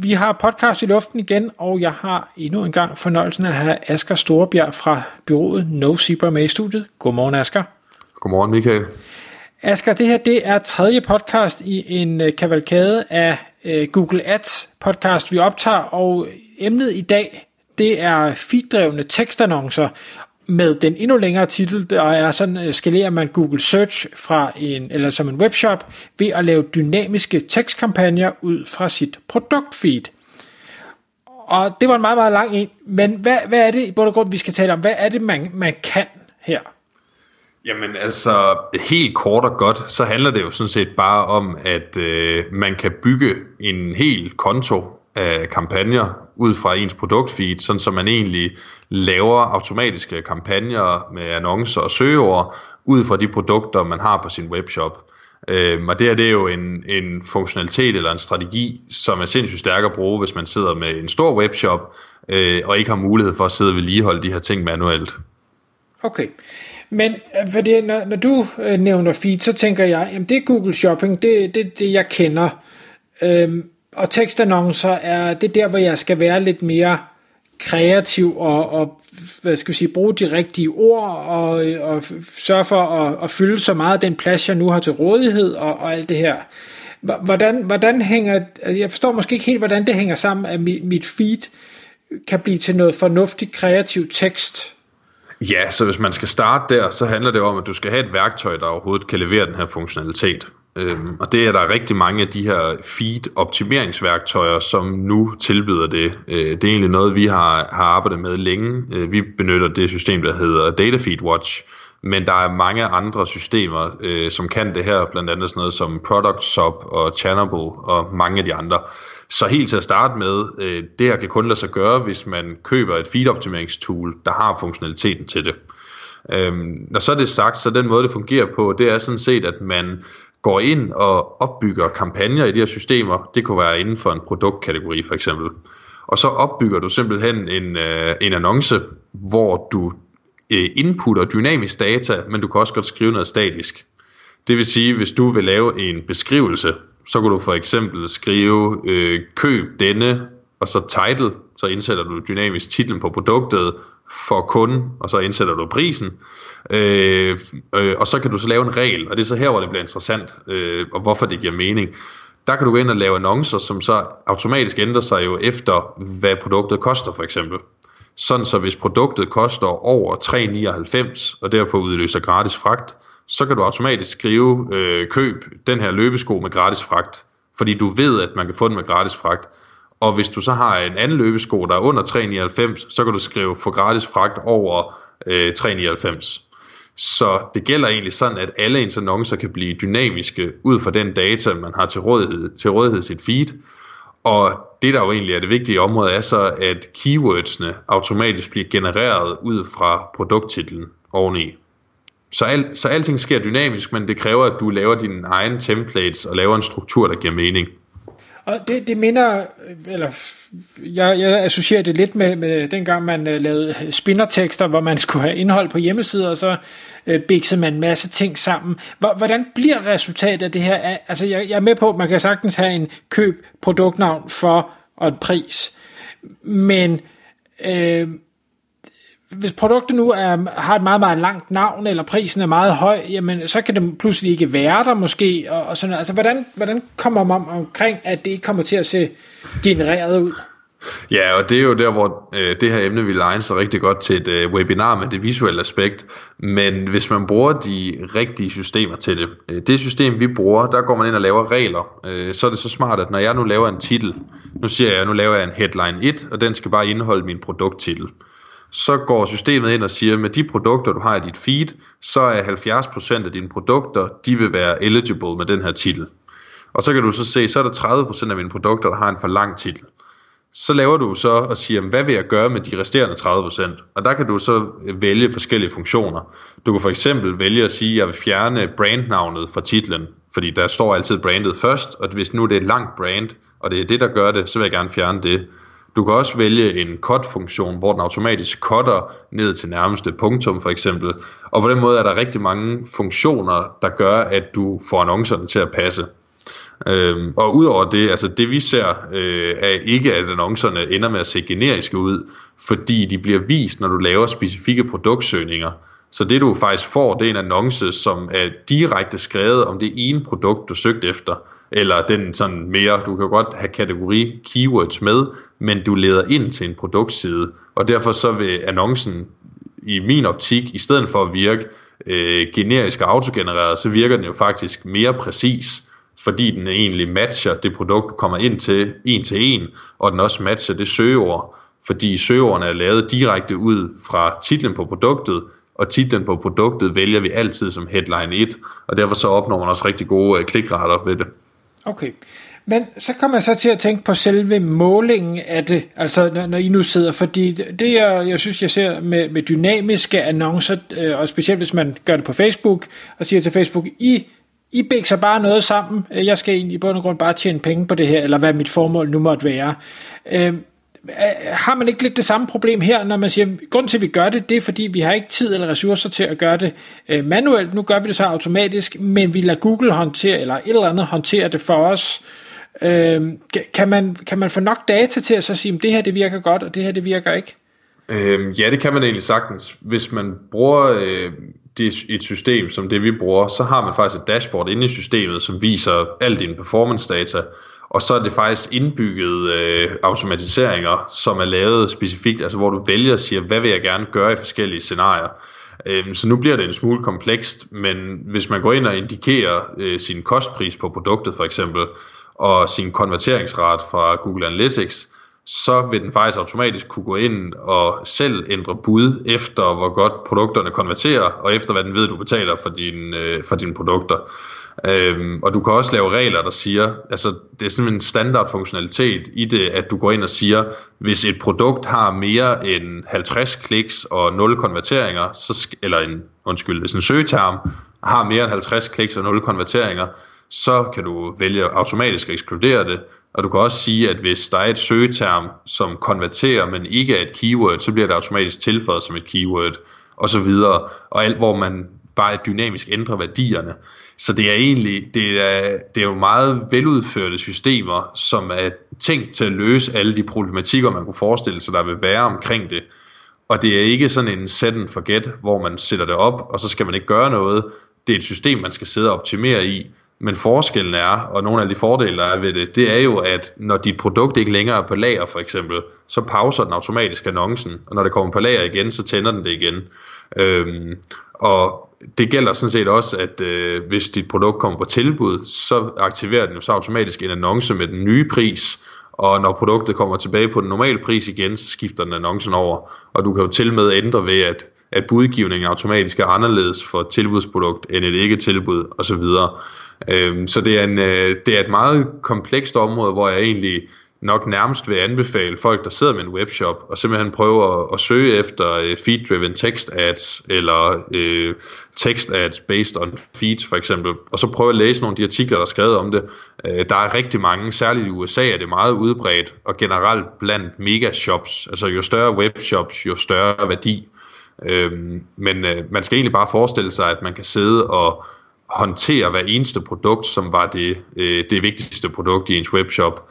Vi har podcast i luften igen, og jeg har endnu en gang fornøjelsen af at have Asger Storebjerg fra byrådet No Zebra med i studiet. Godmorgen Asger. Godmorgen Michael. Asger, det her det er tredje podcast i en øh, kavalkade af uh, Google Ads podcast, vi optager, og emnet i dag, det er feeddrevne tekstannoncer, med den endnu længere titel, der er sådan, øh, skalerer man Google Search fra en, eller som en webshop ved at lave dynamiske tekstkampagner ud fra sit produktfeed. Og det var en meget, meget lang en, men hvad, hvad er det i bund og grund, vi skal tale om? Hvad er det, man, man kan her? Jamen altså, helt kort og godt, så handler det jo sådan set bare om, at øh, man kan bygge en hel konto af kampagner ud fra ens produktfeed, sådan så man egentlig laver automatiske kampagner med annoncer og søgeord ud fra de produkter, man har på sin webshop. Øhm, og det her det er jo en, en funktionalitet eller en strategi, som er sindssygt stærk at bruge, hvis man sidder med en stor webshop øh, og ikke har mulighed for at sidde og vedligeholde de her ting manuelt. Okay, men øh, fordi når, når du øh, nævner feed, så tænker jeg, jamen det er Google Shopping, det er det, det, jeg kender. Øhm, og tekstannoncer er det der, hvor jeg skal være lidt mere kreativ og, og hvad skal jeg sige, bruge de rigtige ord og, og sørge for at, at fylde så meget af den plads, jeg nu har til rådighed og, og alt det her. Hvordan, hvordan hænger, altså, jeg forstår måske ikke helt, hvordan det hænger sammen, at mit, mit feed kan blive til noget fornuftigt kreativ tekst. Ja, så hvis man skal starte der, så handler det om, at du skal have et værktøj, der overhovedet kan levere den her funktionalitet. Øhm, og det er der rigtig mange af de her feed-optimeringsværktøjer, som nu tilbyder det. Øh, det er egentlig noget, vi har, har arbejdet med længe. Øh, vi benytter det system, der hedder Data Feed Watch, men der er mange andre systemer, øh, som kan det her, blandt andet sådan noget som Product Sub og Channable og mange af de andre. Så helt til at starte med, øh, det her kan kun lade sig gøre, hvis man køber et feed-optimeringstool, der har funktionaliteten til det. Øhm, når så er det sagt, så den måde det fungerer på, det er sådan set, at man går ind og opbygger kampagner i de her systemer. Det kunne være inden for en produktkategori for eksempel. Og så opbygger du simpelthen en, øh, en annonce, hvor du øh, inputter dynamisk data, men du kan også godt skrive noget statisk. Det vil sige, hvis du vil lave en beskrivelse, så kan du for eksempel skrive øh, køb denne, og så title, så indsætter du dynamisk titlen på produktet for kunden, og så indsætter du prisen. Øh, øh, og så kan du så lave en regel, og det er så her, hvor det bliver interessant, øh, og hvorfor det giver mening. Der kan du gå ind og lave annoncer, som så automatisk ændrer sig jo efter, hvad produktet koster for eksempel. Sådan så hvis produktet koster over 3,99 og derfor udløser gratis fragt, så kan du automatisk skrive øh, køb den her løbesko med gratis fragt, fordi du ved, at man kan få den med gratis fragt. Og hvis du så har en anden løbesko, der er under 3,99, så kan du skrive for gratis fragt over øh, 3,99. Så det gælder egentlig sådan, at alle ens annoncer kan blive dynamiske ud fra den data, man har til rådighed, til rådighed sit feed. Og det, der jo egentlig er det vigtige område, er så, at keywordsene automatisk bliver genereret ud fra produkttitlen oveni. Så, al, så alting sker dynamisk, men det kræver, at du laver dine egne templates og laver en struktur, der giver mening. Og det, det minder, eller jeg, jeg associerer det lidt med, med dengang man øh, lavede spinnertekster, hvor man skulle have indhold på hjemmesider, og så øh, biksede man en masse ting sammen. Hvordan bliver resultatet af det her? Altså jeg, jeg er med på, at man kan sagtens have en køb produktnavn for og en pris, men øh, hvis produktet nu er, har et meget, meget langt navn, eller prisen er meget høj, jamen, så kan det pludselig ikke være der måske. Og, og sådan, altså, hvordan, hvordan kommer man omkring, at det ikke kommer til at se genereret ud? Ja, og det er jo der, hvor øh, det her emne vil egne sig rigtig godt til et øh, webinar med det visuelle aspekt. Men hvis man bruger de rigtige systemer til det, øh, det system vi bruger, der går man ind og laver regler. Øh, så er det så smart, at når jeg nu laver en titel, nu siger jeg, at nu laver jeg en headline 1, og den skal bare indeholde min produkttitel så går systemet ind og siger, at med de produkter, du har i dit feed, så er 70% af dine produkter, de vil være eligible med den her titel. Og så kan du så se, så er der 30% af mine produkter, der har en for lang titel. så laver du så og siger, hvad vil jeg gøre med de resterende 30%? Og der kan du så vælge forskellige funktioner. Du kan for eksempel vælge at sige, at jeg vil fjerne brandnavnet fra titlen, fordi der står altid brandet først, og hvis nu det er et langt brand, og det er det, der gør det, så vil jeg gerne fjerne det. Du kan også vælge en cut-funktion, hvor den automatisk cutter ned til nærmeste punktum for eksempel. Og på den måde er der rigtig mange funktioner, der gør, at du får annoncerne til at passe. Øhm, og udover det, altså det vi ser, øh, er ikke, at annoncerne ender med at se generiske ud, fordi de bliver vist, når du laver specifikke produktsøgninger. Så det du faktisk får, det er en annonce, som er direkte skrevet om det ene produkt, du søgte efter. Eller den sådan mere, du kan godt have kategori keywords med, men du leder ind til en produktside. Og derfor så vil annoncen i min optik, i stedet for at virke øh, generisk og autogenereret, så virker den jo faktisk mere præcis fordi den egentlig matcher det produkt, du kommer ind til en til en, og den også matcher det søgeord, fordi søgeordene er lavet direkte ud fra titlen på produktet, og titlen på produktet vælger vi altid som headline 1, og derfor så opnår man også rigtig gode øh, klikrater ved det. Okay. Men så kommer jeg så til at tænke på selve målingen af det, altså når, når I nu sidder, fordi det jeg, jeg synes, jeg ser med, med dynamiske annoncer, øh, og specielt hvis man gør det på Facebook, og siger til Facebook, I i bækser bare noget sammen. Jeg skal egentlig i bund og grund bare tjene penge på det her, eller hvad mit formål nu måtte være. Øh, har man ikke lidt det samme problem her, når man siger, grund til at vi gør det, det er fordi vi har ikke tid eller ressourcer til at gøre det øh, manuelt. Nu gør vi det så automatisk, men vi lader Google håndtere, eller et eller andet håndtere det for os. Øh, kan, man, kan man få nok data til at så sige, at det her det virker godt, og det her det virker ikke? Øhm, ja, det kan man egentlig sagtens. Hvis man bruger øh, det, et system som det, vi bruger, så har man faktisk et dashboard inde i systemet, som viser al din performance data, og så er det faktisk indbygget øh, automatiseringer, som er lavet specifikt, altså hvor du vælger og siger, hvad vil jeg gerne gøre i forskellige scenarier. Øh, så nu bliver det en smule komplekst, men hvis man går ind og indikerer øh, sin kostpris på produktet for eksempel, og sin konverteringsrate fra Google Analytics, så vil den faktisk automatisk kunne gå ind og selv ændre bud efter, hvor godt produkterne konverterer, og efter hvad den ved, du betaler for, din, øh, for dine produkter. Øhm, og du kan også lave regler, der siger, altså det er simpelthen en standard funktionalitet i det, at du går ind og siger, hvis et produkt har mere end 50 kliks og 0 konverteringer, så, eller en, undskyld, hvis en søgeterm har mere end 50 kliks og 0 konverteringer, så kan du vælge automatisk at ekskludere det, og du kan også sige, at hvis der er et søgeterm, som konverterer, men ikke er et keyword, så bliver det automatisk tilføjet som et keyword, og så videre. Og alt, hvor man bare dynamisk ændrer værdierne. Så det er egentlig, det er, det er jo meget veludførte systemer, som er tænkt til at løse alle de problematikker, man kunne forestille sig, der vil være omkring det. Og det er ikke sådan en set and forget, hvor man sætter det op, og så skal man ikke gøre noget. Det er et system, man skal sidde og optimere i, men forskellen er, og nogle af de fordele, der er ved det, det er jo, at når dit produkt ikke længere er på lager for eksempel, så pauser den automatisk annoncen, og når det kommer på lager igen, så tænder den det igen. Øhm, og det gælder sådan set også, at øh, hvis dit produkt kommer på tilbud, så aktiverer den jo så automatisk en annonce med den nye pris, og når produktet kommer tilbage på den normale pris igen, så skifter den annoncen over. Og du kan jo til med ændre ved, at at budgivningen automatisk er anderledes for et tilbudsprodukt end et ikke-tilbud osv. Øhm, så det er, en, øh, det er et meget komplekst område, hvor jeg egentlig nok nærmest vil anbefale folk, der sidder med en webshop, og simpelthen prøve at, at søge efter øh, feed-driven text ads, eller øh, text ads based on feeds for eksempel, og så prøve at læse nogle af de artikler, der er skrevet om det. Øh, der er rigtig mange, særligt i USA er det meget udbredt, og generelt blandt megashops, altså jo større webshops, jo større værdi. Øh, men øh, man skal egentlig bare forestille sig, at man kan sidde og håndtere hver eneste produkt, som var det, øh, det vigtigste produkt i ens webshop.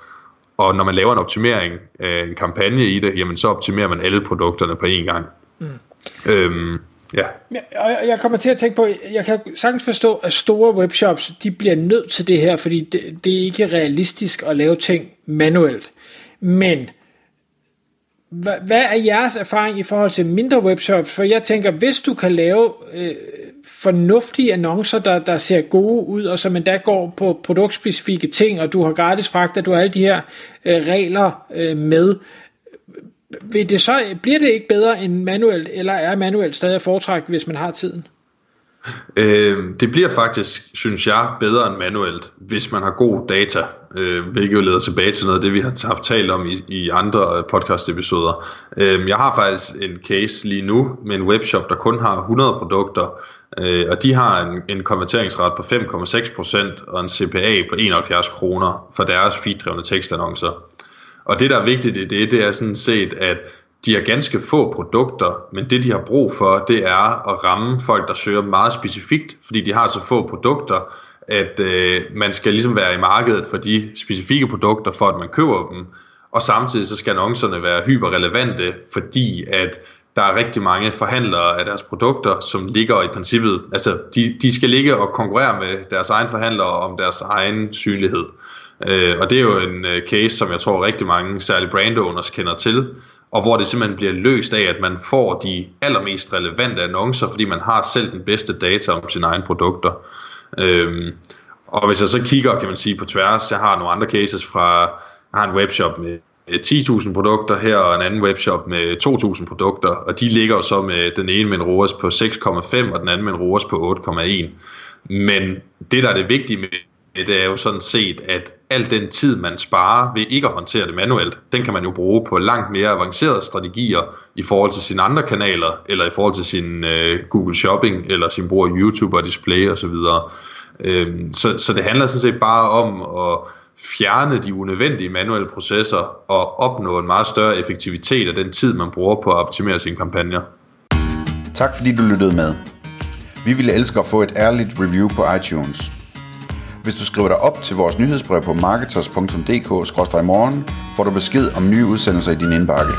Og når man laver en optimering, øh, en kampagne i det, jamen så optimerer man alle produkterne på én gang. Mm. Øhm, ja. Jeg, jeg kommer til at tænke på, jeg kan sagtens forstå, at store webshops, de bliver nødt til det her, fordi det, det er ikke realistisk at lave ting manuelt. Men hvad, hvad er jeres erfaring i forhold til mindre webshops? For jeg tænker, hvis du kan lave øh, fornuftige annoncer, der, der ser gode ud, og som endda går på produktspecifikke ting, og du har gratis fragt, og du har alle de her øh, regler øh, med, vil det så, bliver det ikke bedre end manuelt, eller er manuelt stadig at foretrække, hvis man har tiden? Øh, det bliver faktisk, synes jeg, bedre end manuelt, hvis man har god data, øh, hvilket jo leder tilbage til noget af det, vi har haft talt om i, i andre podcast-episoder. Øh, jeg har faktisk en case lige nu med en webshop, der kun har 100 produkter, øh, og de har en, en konverteringsret på 5,6% og en CPA på 71 kroner for deres feeddrevne tekstannoncer. Og det, der er vigtigt i det, det er sådan set, at de har ganske få produkter, men det de har brug for, det er at ramme folk, der søger meget specifikt, fordi de har så få produkter, at øh, man skal ligesom være i markedet for de specifikke produkter, for at man køber dem. Og samtidig så skal annoncerne være hyperrelevante, fordi at der er rigtig mange forhandlere af deres produkter, som ligger i princippet, altså de, de skal ligge og konkurrere med deres egen forhandlere om deres egen synlighed. Øh, og det er jo en øh, case, som jeg tror rigtig mange, særligt brand owners, kender til, og hvor det simpelthen bliver løst af, at man får de allermest relevante annoncer, fordi man har selv den bedste data om sine egne produkter. Øh, og hvis jeg så kigger, kan man sige, på tværs, jeg har nogle andre cases fra, jeg har en webshop med Øh, 10.000 produkter her, og en anden webshop med 2.000 produkter, og de ligger så med den ene med en ROAS på 6,5, og den anden med en ROAS på 8,1. Men det, der er det vigtige med det er jo sådan set, at al den tid, man sparer ved ikke at håndtere det manuelt, den kan man jo bruge på langt mere avancerede strategier i forhold til sine andre kanaler, eller i forhold til sin øh, Google Shopping, eller sin brug af YouTube og display osv. Øhm, så, så det handler sådan set bare om at fjerne de unødvendige manuelle processer og opnå en meget større effektivitet af den tid, man bruger på at optimere sine kampagner. Tak fordi du lyttede med. Vi ville elske at få et ærligt review på iTunes. Hvis du skriver dig op til vores nyhedsbrev på marketers.dk-morgen, får du besked om nye udsendelser i din indbakke.